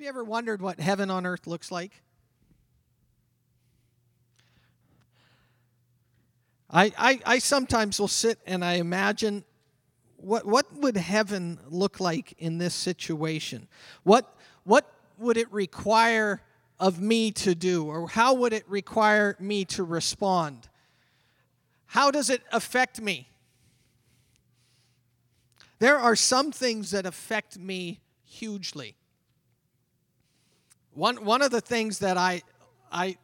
you ever wondered what heaven on earth looks like? I, I, I sometimes will sit and I imagine what, what would heaven look like in this situation? What, what would it require of me to do? Or how would it require me to respond? How does it affect me? There are some things that affect me hugely. One, one of the things that I, I,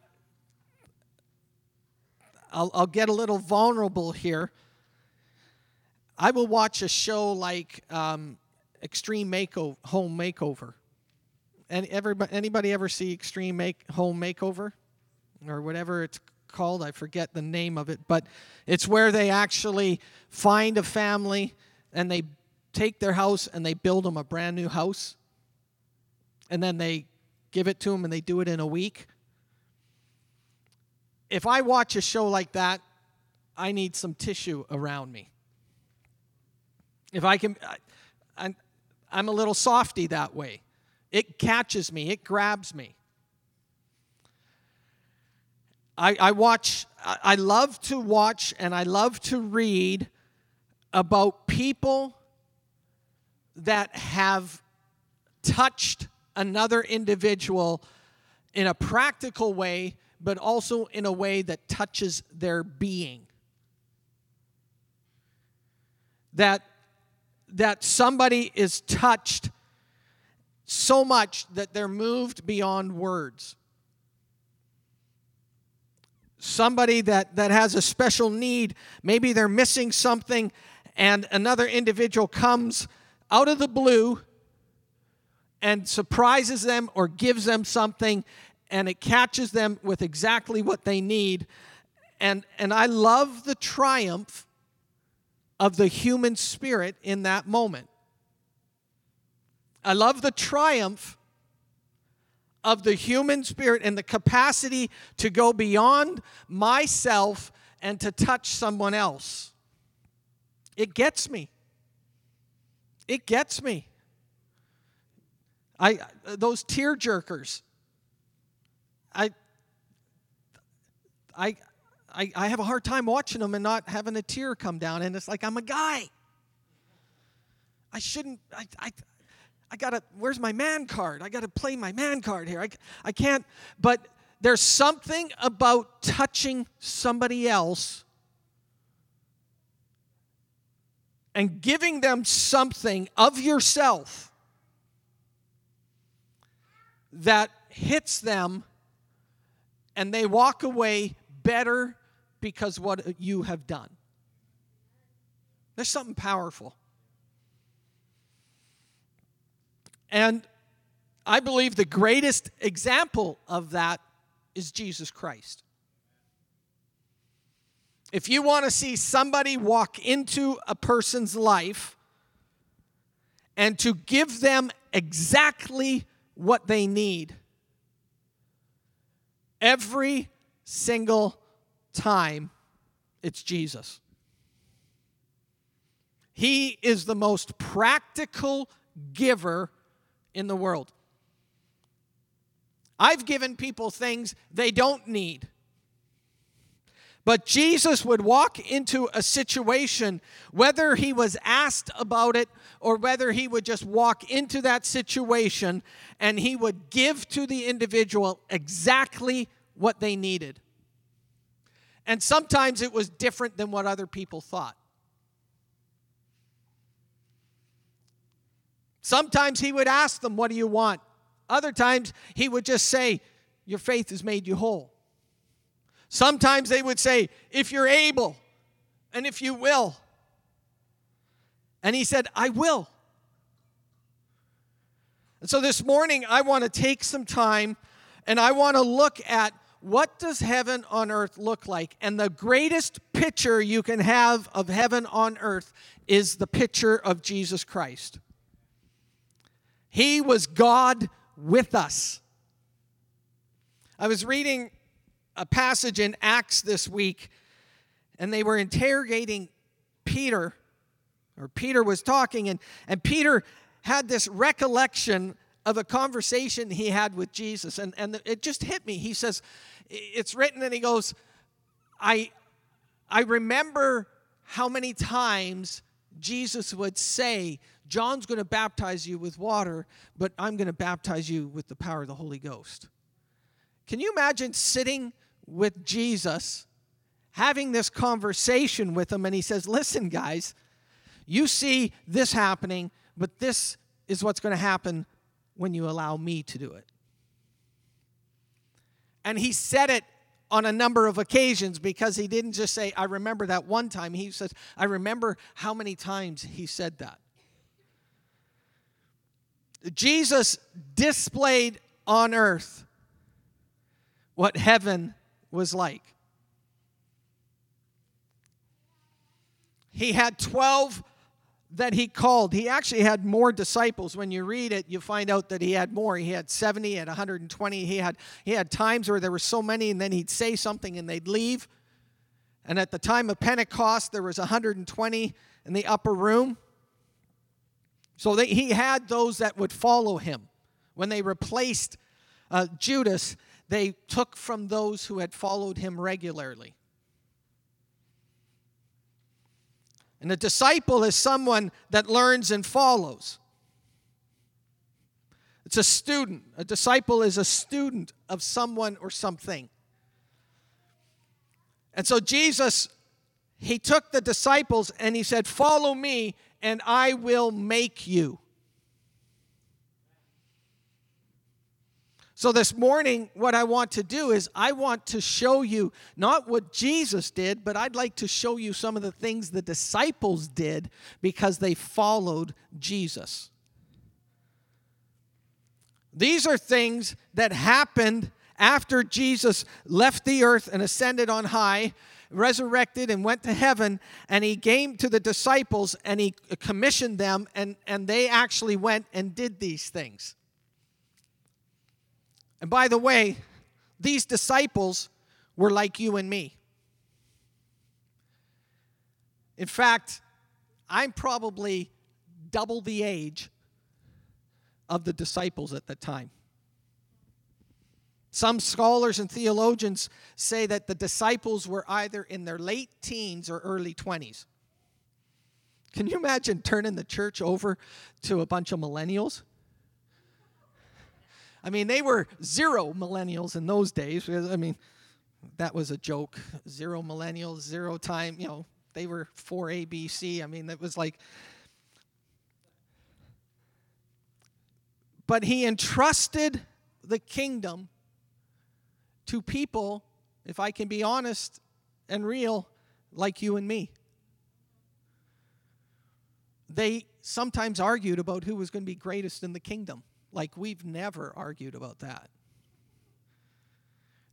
I'll, I'll get a little vulnerable here. I will watch a show like um, Extreme Makeover, Home Makeover. And everybody, anybody ever see Extreme Make Home Makeover, or whatever it's called? I forget the name of it, but it's where they actually find a family and they take their house and they build them a brand new house, and then they give it to them and they do it in a week. If I watch a show like that, I need some tissue around me. If I can, I, I'm a little softy that way. It catches me, it grabs me. I, I watch, I love to watch and I love to read about people that have touched another individual in a practical way, but also in a way that touches their being. That, that somebody is touched so much that they're moved beyond words. Somebody that, that has a special need, maybe they're missing something, and another individual comes out of the blue and surprises them or gives them something and it catches them with exactly what they need. And, and I love the triumph of the human spirit in that moment. I love the triumph of the human spirit and the capacity to go beyond myself and to touch someone else. It gets me. It gets me. I uh, those tear jerkers. I I I, I have a hard time watching them and not having a tear come down, and it's like I'm a guy. I shouldn't. I I I gotta. Where's my man card? I gotta play my man card here. I I can't. But there's something about touching somebody else and giving them something of yourself that hits them and they walk away better because what you have done. There's something powerful. And I believe the greatest example of that is Jesus Christ. If you want to see somebody walk into a person's life and to give them exactly what they need every single time it's Jesus. He is the most practical giver in the world. I've given people things they don't need. But Jesus would walk into a situation, whether he was asked about it or whether he would just walk into that situation and he would give to the individual exactly what they needed. And sometimes it was different than what other people thought. Sometimes he would ask them, What do you want? Other times he would just say, Your faith has made you whole. Sometimes they would say, if you're able and if you will. And he said, I will. And so this morning, I want to take some time and I want to look at what does heaven on earth look like? And the greatest picture you can have of heaven on earth is the picture of Jesus Christ. He was God with us. I was reading a passage in Acts this week, and they were interrogating Peter, or Peter was talking, and, and Peter had this recollection of a conversation he had with Jesus, and, and it just hit me. He says, It's written, and he goes, I, I remember how many times Jesus would say, John's going to baptize you with water, but I'm going to baptize you with the power of the Holy Ghost. Can you imagine sitting with Jesus, having this conversation with him, and he says, Listen, guys, you see this happening, but this is what's going to happen when you allow me to do it. And he said it on a number of occasions because he didn't just say, I remember that one time. He says, I remember how many times he said that. Jesus displayed on earth what heaven was like. He had 12 that he called. He actually had more disciples. When you read it, you find out that he had more. He had 70, he had 120. He had, he had times where there were so many, and then he'd say something and they'd leave. And at the time of Pentecost, there was 120 in the upper room. So they, he had those that would follow him. When they replaced uh, Judas, they took from those who had followed him regularly. And a disciple is someone that learns and follows. It's a student. A disciple is a student of someone or something. And so Jesus, he took the disciples and he said, Follow me, and I will make you. So, this morning, what I want to do is I want to show you not what Jesus did, but I'd like to show you some of the things the disciples did because they followed Jesus. These are things that happened after Jesus left the earth and ascended on high, resurrected and went to heaven, and he came to the disciples and he commissioned them, and, and they actually went and did these things. And by the way, these disciples were like you and me. In fact, I'm probably double the age of the disciples at the time. Some scholars and theologians say that the disciples were either in their late teens or early 20s. Can you imagine turning the church over to a bunch of millennials? I mean, they were zero millennials in those days. Because, I mean, that was a joke. Zero millennials, zero time. You know, they were four ABC. I mean, it was like. But he entrusted the kingdom to people, if I can be honest and real, like you and me. They sometimes argued about who was going to be greatest in the kingdom. Like we've never argued about that.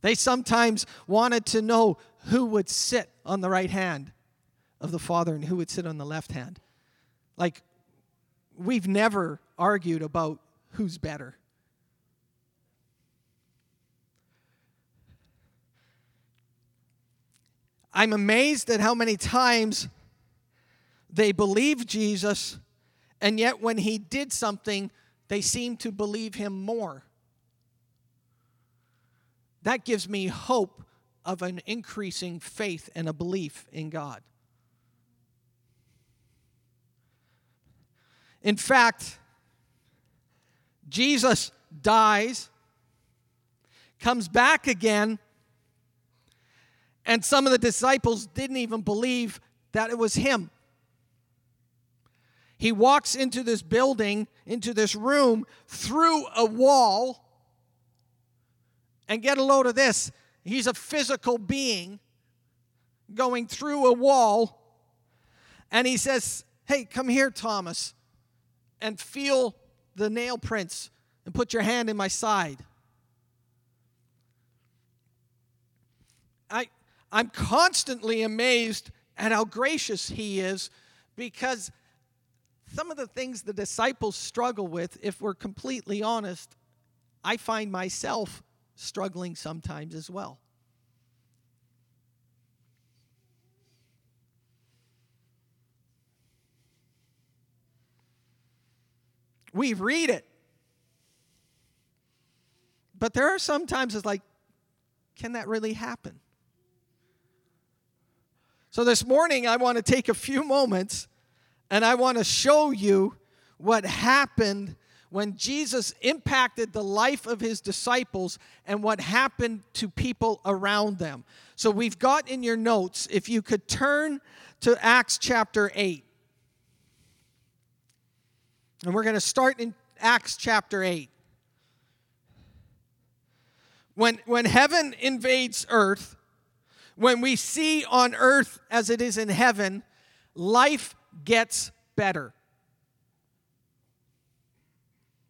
They sometimes wanted to know who would sit on the right hand of the Father and who would sit on the left hand. Like, we've never argued about who's better. I'm amazed at how many times they believed Jesus, and yet when he did something, they seem to believe him more. That gives me hope of an increasing faith and a belief in God. In fact, Jesus dies, comes back again, and some of the disciples didn't even believe that it was him. He walks into this building, into this room, through a wall. And get a load of this he's a physical being going through a wall. And he says, Hey, come here, Thomas, and feel the nail prints and put your hand in my side. I, I'm constantly amazed at how gracious he is because some of the things the disciples struggle with, if we're completely honest, I find myself struggling sometimes as well. We read it. but there are some times it's like, can that really happen? So this morning, I want to take a few moments and I want to show you what happened when Jesus impacted the life of his disciples and what happened to people around them. So we've got in your notes, if you could turn to Acts chapter 8. And we're going to start in Acts chapter 8. When, when heaven invades earth, when we see on earth as it is in heaven, life gets better.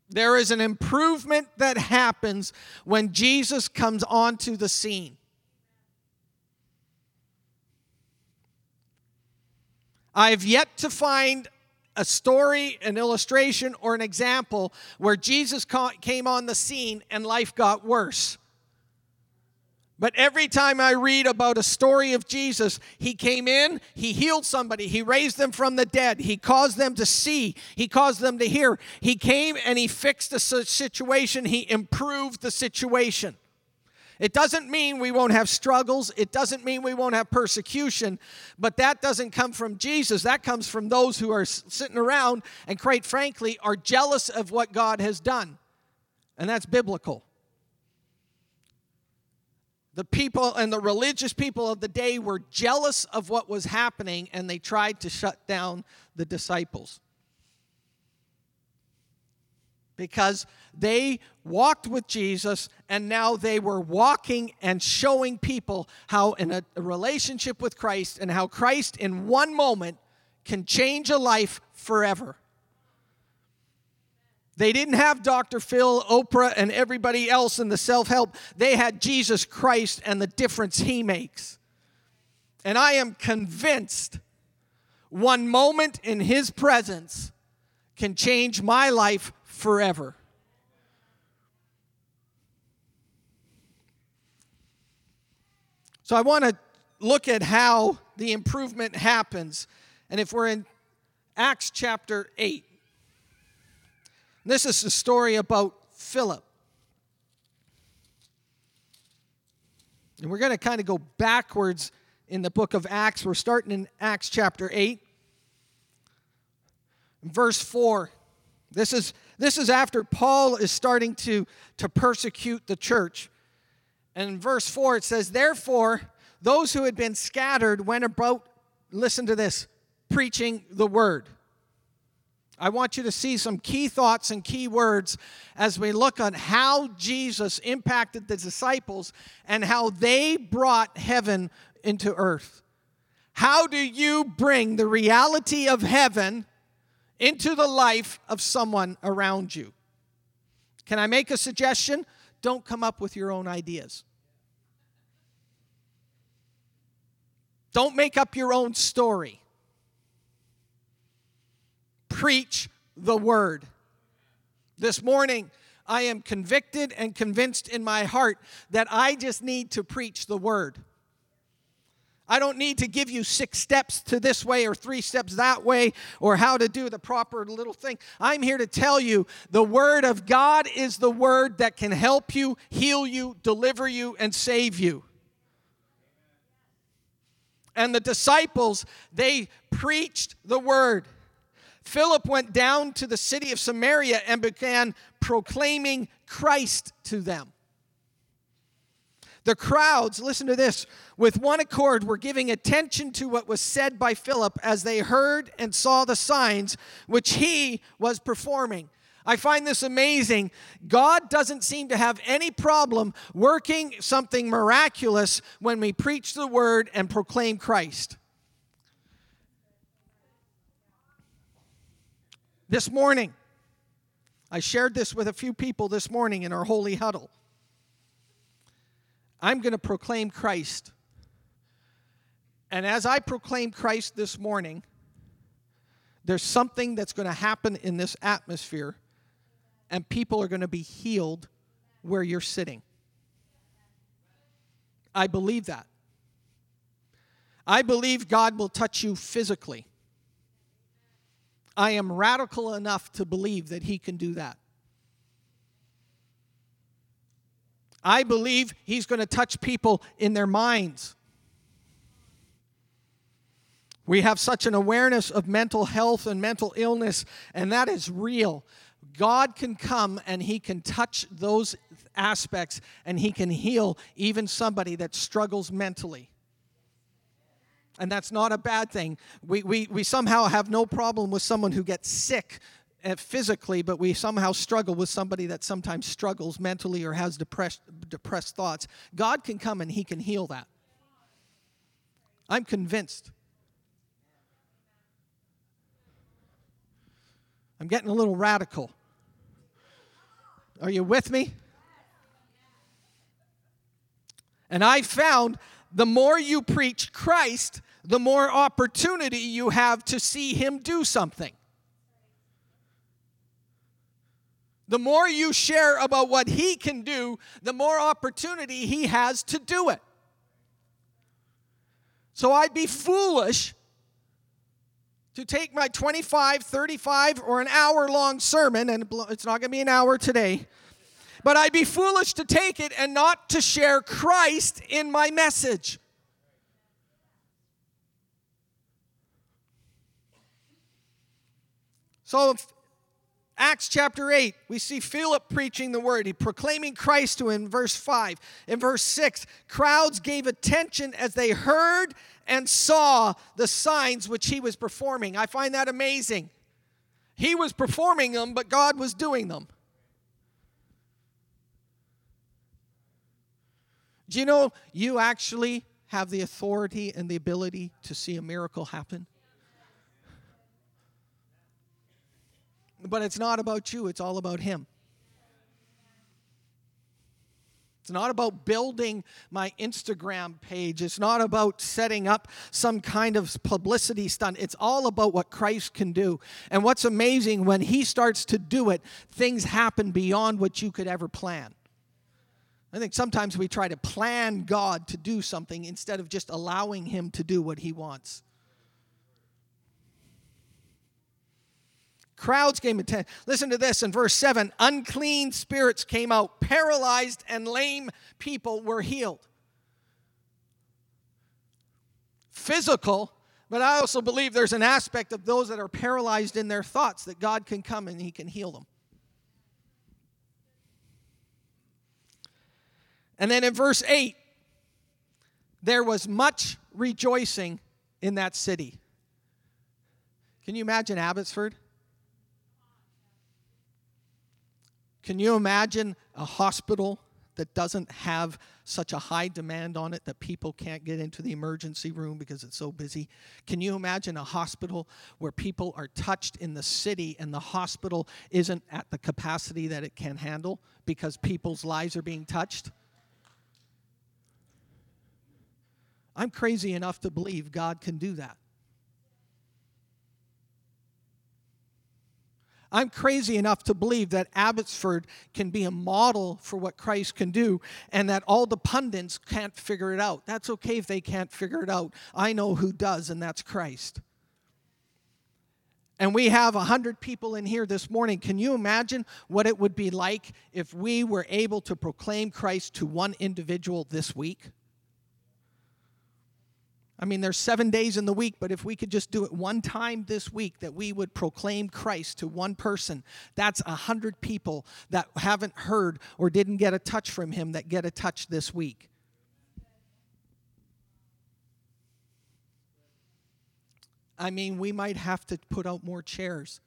There is an improvement that happens when Jesus comes onto the scene. I've yet to find a story, an illustration, or an example where Jesus came on the scene and life got worse. But every time I read about a story of Jesus, he came in, he healed somebody, he raised them from the dead, he caused them to see, he caused them to hear. He came and he fixed the situation, he improved the situation. It doesn't mean we won't have struggles. It doesn't mean we won't have persecution, but that doesn't come from Jesus. That comes from those who are sitting around and, quite frankly, are jealous of what God has done. And that's biblical. The people and the religious people of the day were jealous of what was happening and they tried to shut down the disciples. Because they walked with Jesus and now they were walking and showing people how, in a, relationship with Christ, and how Christ in one moment can change a life forever. They didn't have Dr. Phil, Oprah, and everybody else in the self help. They had Jesus Christ and the difference he makes. And I am convinced one moment in his presence can change my life forever. So I want to look at how the improvement happens. And if we're in Acts chapter 8, this is a story about Philip. And we're going to kind of go backwards in the book of Acts. We're starting in Acts chapter 8, verse 4. This is, this is after Paul is starting to, to persecute the church. And in verse 4, it says, Therefore, those who had been scattered went about, listen to this, preaching the word. I want you to see some key thoughts and key words as we look on how Jesus impacted the disciples and how they brought heaven into earth. How do you bring the reality of heaven into the life of someone around you? Can I make a suggestion? Don't come up with your own ideas. Don't make up your own story preach the word. This morning, I am convicted and convinced in my heart that I just need to preach the word. I don't need to give you six steps to this way or three steps that way or how to do the proper little thing. I'm here to tell you the Word of God is the Word that can help you, heal you, deliver you, and save you. And the disciples, they preached the Word. Philip went down to the city of Samaria and began proclaiming Christ to them. The crowds, listen to this, with one accord were giving attention to what was said by Philip as they heard and saw the signs which he was performing. I find this amazing. God doesn't seem to have any problem working something miraculous when we preach the word and proclaim Christ. This morning, I shared this with a few people this morning in our holy huddle. I'm going to proclaim Christ. And as I proclaim Christ this morning, there's something that's going to happen in this atmosphere, and people are going to be healed where you're sitting. I believe that. I believe God will touch you physically. I am radical enough to believe that He can do that. I believe he's going to touch people in their minds. We have such an awareness of mental health and mental illness, and that is real. God can come and He can touch those aspects and He can heal even somebody that struggles mentally. And that's not a bad thing. We, we, we somehow have no problem with someone who gets sick uh, physically, but we somehow struggle with somebody that sometimes struggles mentally or has depressed, depressed thoughts. God can come and He can heal that. I'm convinced. I'm getting a little radical. Are you with me? And I found the more you preach Christ, the more opportunity you have to see Him do something. The more you share about what He can do, the more opportunity He has to do it. So I'd be foolish to take my 25, 35, or an hour long sermon, and it's not going to be an hour today, but I'd be foolish to take it and not to share Christ in my message. So, Acts chapter 8, we see Philip preaching the word. He proclaiming Christ to him in verse 5. In verse 6, crowds gave attention as they heard and saw the signs which he was performing. I find that amazing. He was performing them, but God was doing them. Do you know you actually have the authority and the ability to see a miracle happen? But it's not about you, it's all about Him. It's not about building my Instagram page. It's not about setting up some kind of publicity stunt. It's all about what Christ can do. And what's amazing, when He starts to do it, things happen beyond what you could ever plan. I think sometimes we try to plan God to do something instead of just allowing Him to do what He wants. Crowds came attend. Listen to this in verse 7 unclean spirits came out, paralyzed and lame people were healed. Physical, but I also believe there's an aspect of those that are paralyzed in their thoughts that God can come and He can heal them. And then in verse 8, there was much rejoicing in that city. Can you imagine Abbotsford? Can you imagine a hospital that doesn't have such a high demand on it that people can't get into the emergency room because it's so busy? Can you imagine a hospital where people are touched in the city and the hospital isn't at the capacity that it can handle because people's lives are being touched? I'm crazy enough to believe God can do that. I'm crazy enough to believe that Abbotsford can be a model for what Christ can do and that all the pundits can't figure it out. That's okay if they can't figure it out. I know who does, and that's Christ. And we have 100 people in here this morning. Can you imagine what it would be like if we were able to proclaim Christ to one individual this week? I mean, there's seven days in the week, but if we could just do it one time this week, that we would proclaim Christ to one person, that's a hundred people that haven't heard or didn't get a touch from him that get a touch this week. I mean, we might have to put out more chairs.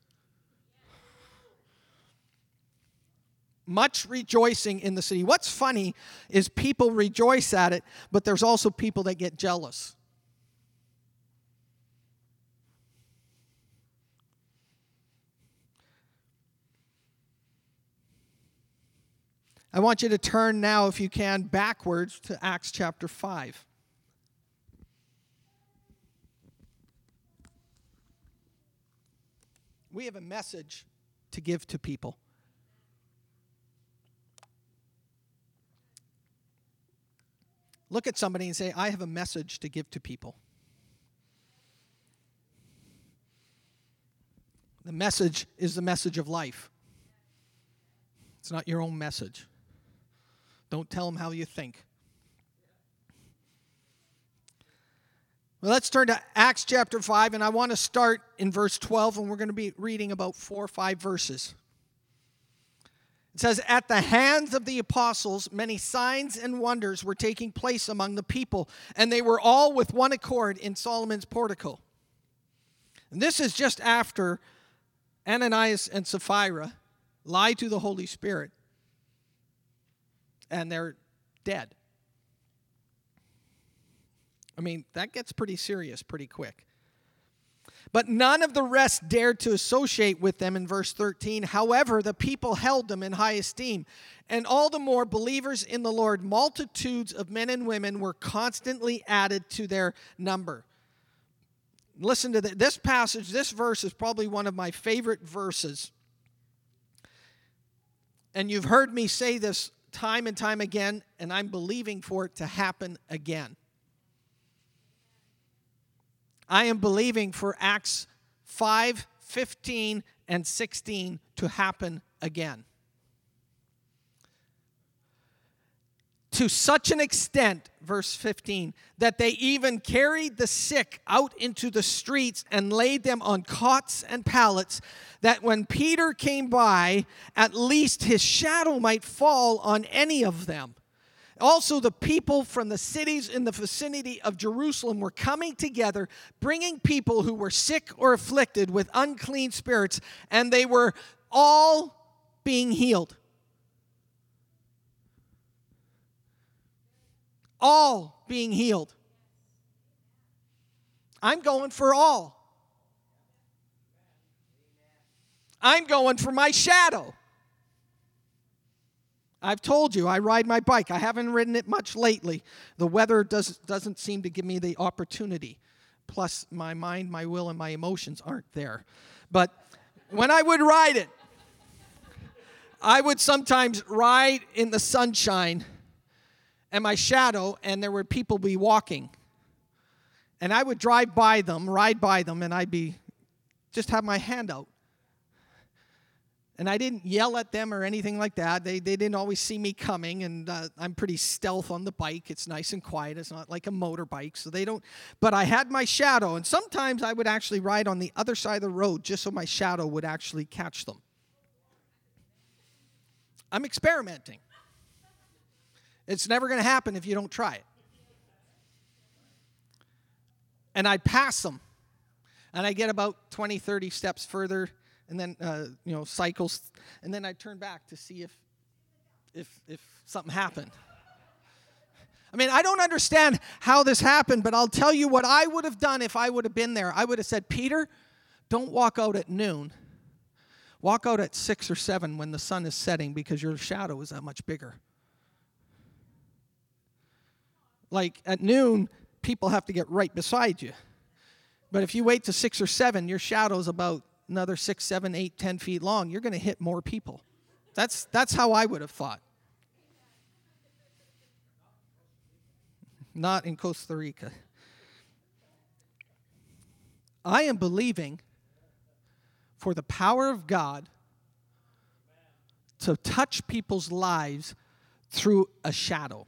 Much rejoicing in the city. What's funny is people rejoice at it, but there's also people that get jealous. I want you to turn now, if you can, backwards to Acts chapter 5. We have a message to give to people. Look at somebody and say, I have a message to give to people. The message is the message of life, it's not your own message. Don't tell them how you think. Well, let's turn to Acts chapter 5, and I want to start in verse 12, and we're going to be reading about four or five verses. It says, At the hands of the apostles, many signs and wonders were taking place among the people, and they were all with one accord in Solomon's portico. And this is just after Ananias and Sapphira lied to the Holy Spirit, and they're dead. I mean, that gets pretty serious pretty quick. But none of the rest dared to associate with them in verse 13. However, the people held them in high esteem. And all the more believers in the Lord, multitudes of men and women were constantly added to their number. Listen to this passage. This verse is probably one of my favorite verses. And you've heard me say this time and time again, and I'm believing for it to happen again. I am believing for Acts 5 15 and 16 to happen again. To such an extent, verse 15, that they even carried the sick out into the streets and laid them on cots and pallets, that when Peter came by, at least his shadow might fall on any of them. Also, the people from the cities in the vicinity of Jerusalem were coming together, bringing people who were sick or afflicted with unclean spirits, and they were all being healed. All being healed. I'm going for all. I'm going for my shadow. I've told you, I ride my bike. I haven't ridden it much lately. The weather does, doesn't seem to give me the opportunity. Plus, my mind, my will, and my emotions aren't there. But when I would ride it, I would sometimes ride in the sunshine and my shadow, and there would people be walking. And I would drive by them, ride by them, and I'd be just have my hand out. And I didn't yell at them or anything like that. They, they didn't always see me coming, and uh, I'm pretty stealth on the bike. It's nice and quiet. It's not like a motorbike, so they don't. But I had my shadow, and sometimes I would actually ride on the other side of the road just so my shadow would actually catch them. I'm experimenting. It's never going to happen if you don't try it. And I pass them, and I get about 20, 30 steps further and then uh, you know cycles, and then I turn back to see if if if something happened. I mean, I don't understand how this happened, but I'll tell you what I would have done if I would have been there. I would have said, Peter, don't walk out at noon. Walk out at six or seven when the sun is setting because your shadow is that much bigger. Like at noon, people have to get right beside you. But if you wait to six or seven, your shadow's about another six, seven, eight, ten feet long, you're going to hit more people. That's, that's how I would have thought. Not in Costa Rica. I am believing for the power of God to touch people's lives through a shadow.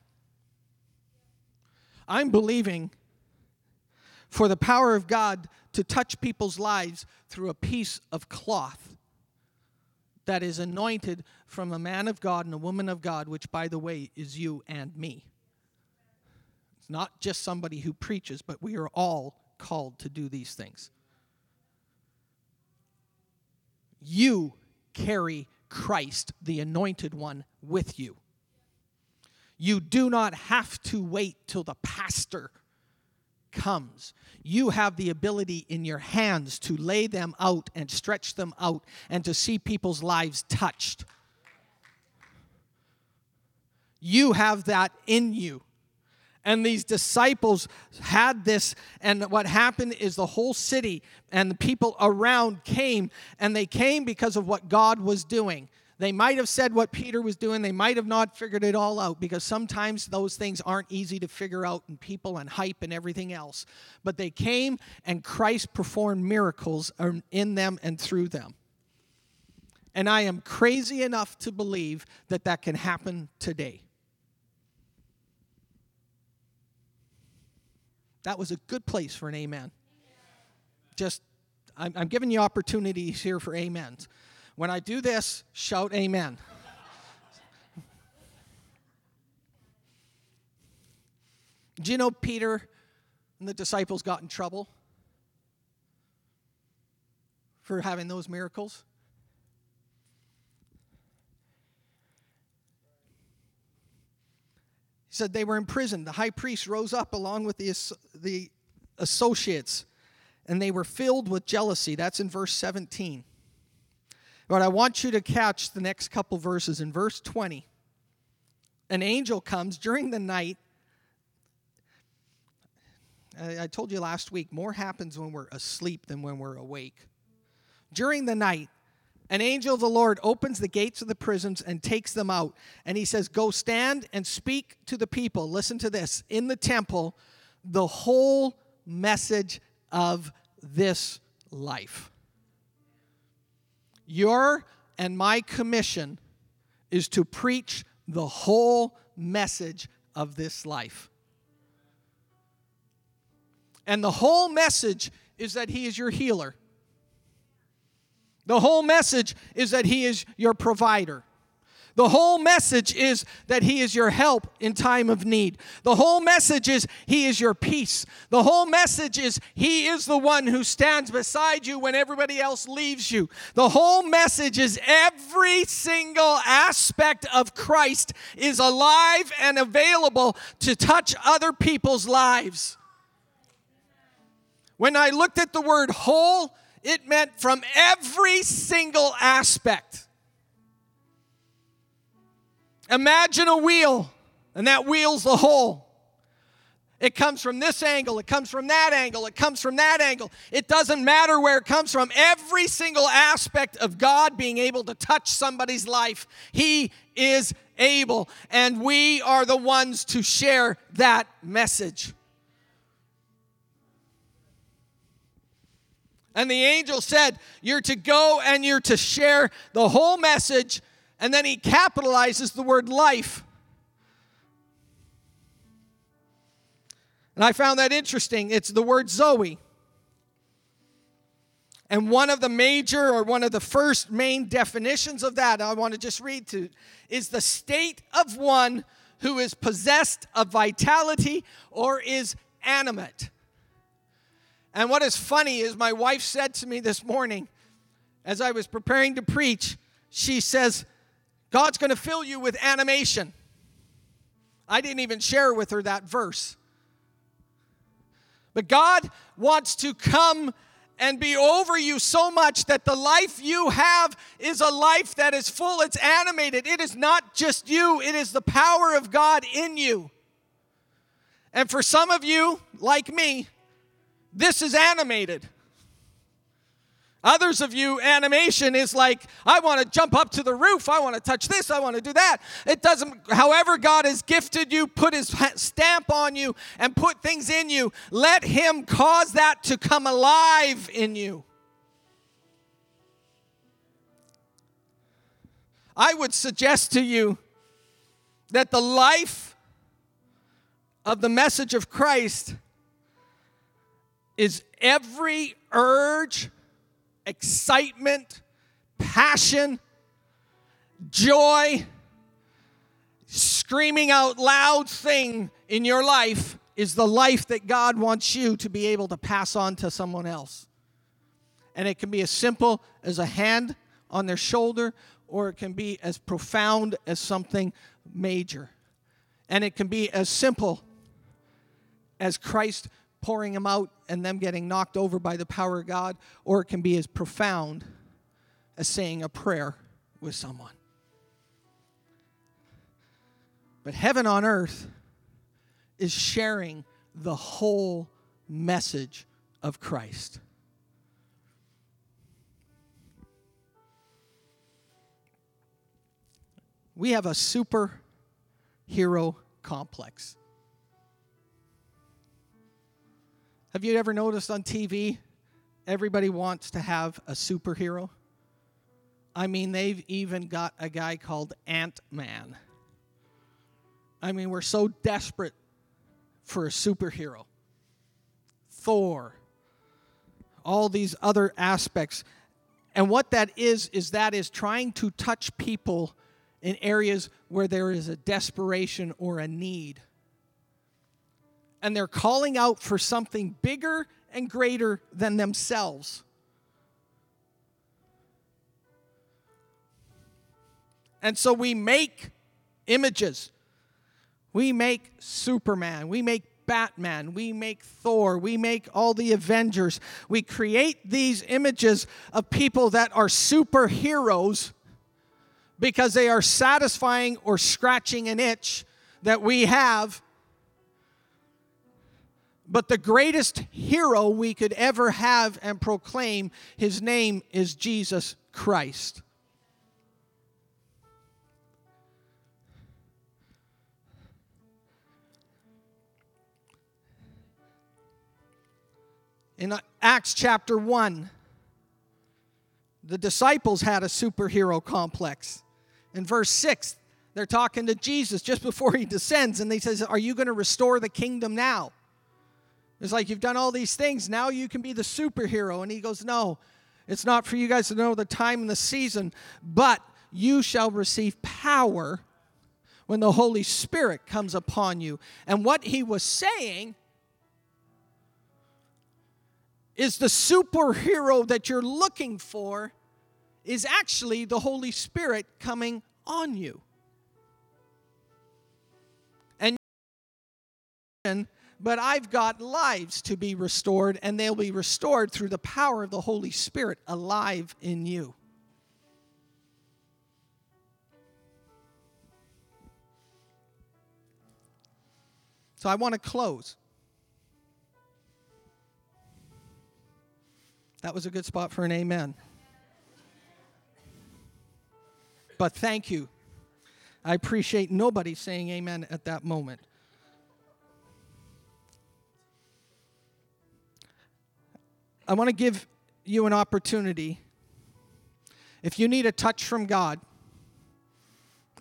I'm believing for the power of God to touch people's lives through a piece of cloth that is anointed from a man of God and a woman of God, which, by the way, is you and me. It's not just somebody who preaches, but we are all called to do these things. You carry Christ, the anointed one, with you. You do not have to wait till the pastor comes, you have the ability in your hands to lay them out and stretch them out and to see people's lives touched. You have that in you. And these disciples had this, and what happened is the whole city and the people around came, and they came because of what God was doing. They might have said what Peter was doing. They might have not figured it all out because sometimes those things aren't easy to figure out and people and hype and everything else. But they came and Christ performed miracles in them and through them. And I am crazy enough to believe that that can happen today. That was a good place for an amen. Just, I'm, I'm giving you opportunities here for amens. When I do this, shout amen. Do you know Peter and the disciples got in trouble for having those miracles? He said they were in prison. The high priest rose up along with the, the associates, and they were filled with jealousy. That's in verse 17. But I want you to catch the next couple verses. In verse 20, an angel comes during the night. I told you last week, more happens when we're asleep than when we're awake. During the night, an angel of the Lord opens the gates of the prisons and takes them out. And he says, Go stand and speak to the people. Listen to this in the temple, the whole message of this life. Your and my commission is to preach the whole message of this life. And the whole message is that He is your healer. The whole message is that He is your provider. The whole message is that He is your help in time of need. The whole message is He is your peace. The whole message is He is the one who stands beside you when everybody else leaves you. The whole message is every single aspect of Christ is alive and available to touch other people's lives. When I looked at the word whole, it meant from every single aspect. Imagine a wheel, and that wheel's the whole. It comes from this angle, it comes from that angle, it comes from that angle. It doesn't matter where it comes from. Every single aspect of God being able to touch somebody's life, He is able. And we are the ones to share that message. And the angel said, You're to go and you're to share the whole message. And then he capitalizes the word life. And I found that interesting. It's the word Zoe. And one of the major or one of the first main definitions of that, I want to just read to, is the state of one who is possessed of vitality or is animate. And what is funny is my wife said to me this morning, as I was preparing to preach, she says, God's going to fill you with animation. I didn't even share with her that verse. But God wants to come and be over you so much that the life you have is a life that is full, it's animated. It is not just you, it is the power of God in you. And for some of you, like me, this is animated. Others of you, animation is like, I want to jump up to the roof. I want to touch this. I want to do that. It doesn't, however, God has gifted you, put his stamp on you, and put things in you, let him cause that to come alive in you. I would suggest to you that the life of the message of Christ is every urge, excitement, passion, joy, screaming out loud thing in your life is the life that God wants you to be able to pass on to someone else. And it can be as simple as a hand on their shoulder, or it can be as profound as something major. And it can be as simple as Christ pouring them out and them getting knocked over by the power of God, or it can be as profound as saying a prayer with someone. But heaven on earth is sharing the whole message of Christ. We have a superhero complex. Have you ever noticed on TV, everybody wants to have a superhero? I mean, they've even got a guy called Ant Man. I mean, we're so desperate for a superhero. Thor, all these other aspects. And what that is, is that is trying to touch people in areas where there is a desperation or a need. And they're calling out for something bigger and greater than themselves. And so we make images. We make Superman. We make Batman. We make Thor. We make all the Avengers. We create these images of people that are superheroes because they are satisfying or scratching an itch that we have. But the greatest hero we could ever have and proclaim, his name is Jesus Christ. In Acts chapter 1, the disciples had a superhero complex. In verse 6, they're talking to Jesus just before he descends, and they says, Are you going to restore the kingdom now? It's like you've done all these things, now you can be the superhero. And he goes, No, it's not for you guys to know the time and the season, but you shall receive power when the Holy Spirit comes upon you. And what he was saying is the superhero that you're looking for is actually the Holy Spirit coming on you. And but I've got lives to be restored, and they'll be restored through the power of the Holy Spirit alive in you. So I want to close. That was a good spot for an amen. But thank you. I appreciate nobody saying amen at that moment. I want to give you an opportunity. If you need a touch from God,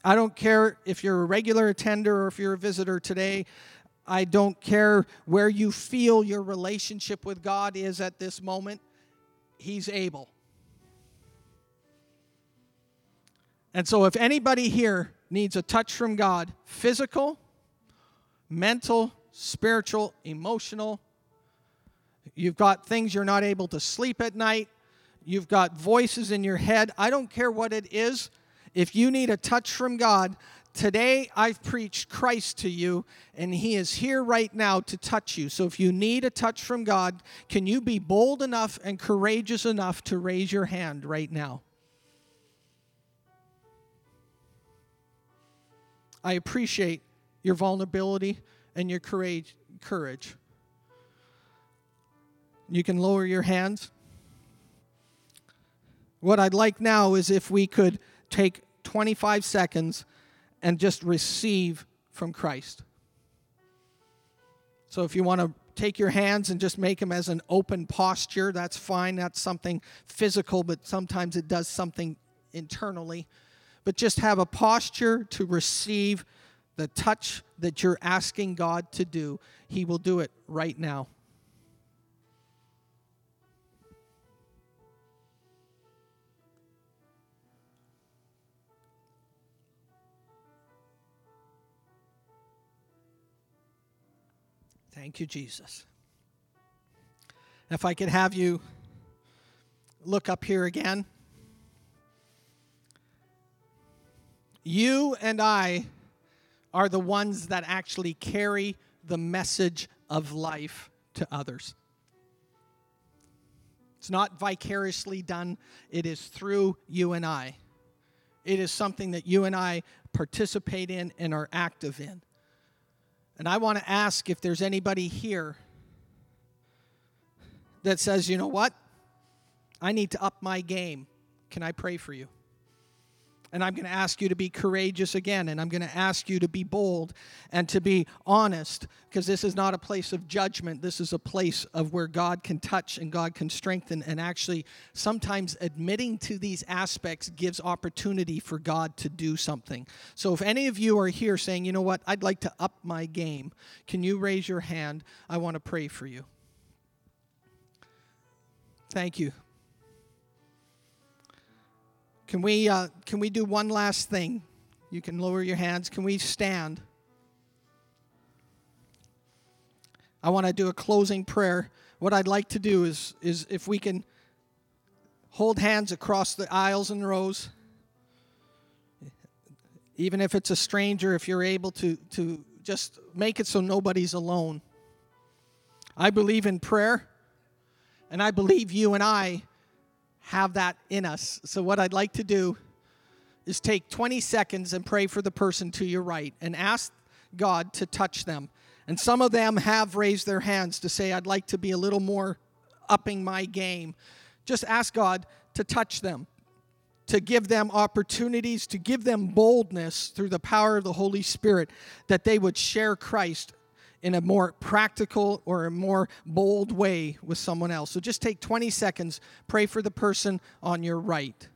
I don't care if you're a regular attender or if you're a visitor today. I don't care where you feel your relationship with God is at this moment. He's able. And so, if anybody here needs a touch from God, physical, mental, spiritual, emotional, you've got things you're not able to sleep at night, you've got voices in your head, I don't care what it is. If you need a touch from God, Today, I've preached Christ to you, and He is here right now to touch you. So, if you need a touch from God, can you be bold enough and courageous enough to raise your hand right now? I appreciate your vulnerability and your courage. courage. You can lower your hands. What I'd like now is if we could take 25 seconds and just receive from Christ. So if you want to take your hands and just make them as an open posture, that's fine. That's something physical, but sometimes it does something internally. But just have a posture to receive the touch that you're asking God to do. He will do it right now. Thank you, Jesus. If I could have you look up here again. You and I are the ones that actually carry the message of life to others. It's not vicariously done, it is through you and I. It is something that you and I participate in and are active in. And I want to ask if there's anybody here that says, you know what? I need to up my game. Can I pray for you? And I'm going to ask you to be courageous again, and I'm going to ask you to be bold and to be honest, because this is not a place of judgment. This is a place of where God can touch and God can strengthen. And actually, sometimes admitting to these aspects gives opportunity for God to do something. So if any of you are here saying, you know what, I'd like to up my game, can you raise your hand? I want to pray for you. Thank you. Can we, uh, can we do one last thing? You can lower your hands. Can we stand? I want to do a closing prayer. What I'd like to do is, is if we can hold hands across the aisles and rows, even if it's a stranger, if you're able to, to just make it so nobody's alone. I believe in prayer, and I believe you and I have that in us. So, what I'd like to do is take 20 seconds and pray for the person to your right and ask God to touch them. And some of them have raised their hands to say, I'd like to be a little more upping my game. Just ask God to touch them, to give them opportunities, to give them boldness through the power of the Holy Spirit that they would share Christ in a more practical or a more bold way with someone else. So just take 20 seconds, pray for the person on your right.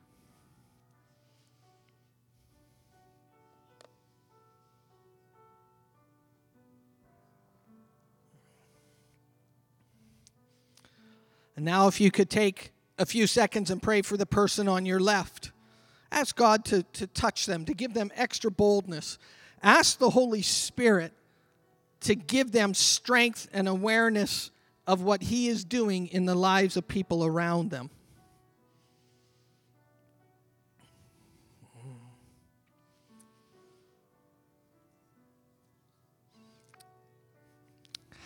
And now, if you could take a few seconds and pray for the person on your left, ask God to, to touch them, to give them extra boldness. Ask the Holy Spirit to give them strength and awareness of what He is doing in the lives of people around them.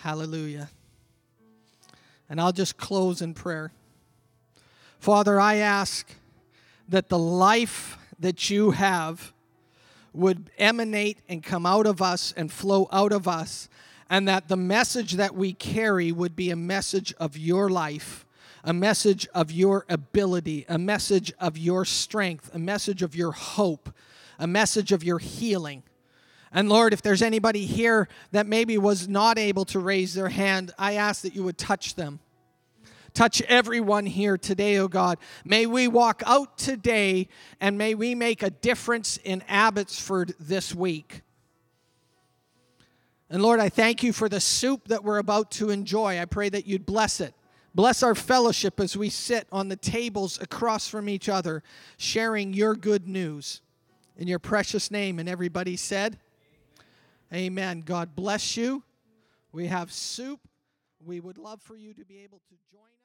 Hallelujah. And I'll just close in prayer. Father, I ask that the life that you have would emanate and come out of us and flow out of us, and that the message that we carry would be a message of your life, a message of your ability, a message of your strength, a message of your hope, a message of your healing. And Lord, if there's anybody here that maybe was not able to raise their hand, I ask that you would touch them. Touch everyone here today, oh God. May we walk out today and may we make a difference in Abbotsford this week. And Lord, I thank you for the soup that we're about to enjoy. I pray that you'd bless it. Bless our fellowship as we sit on the tables across from each other, sharing your good news. In your precious name. And everybody said, Amen. God bless you. We have soup. We would love for you to be able to join.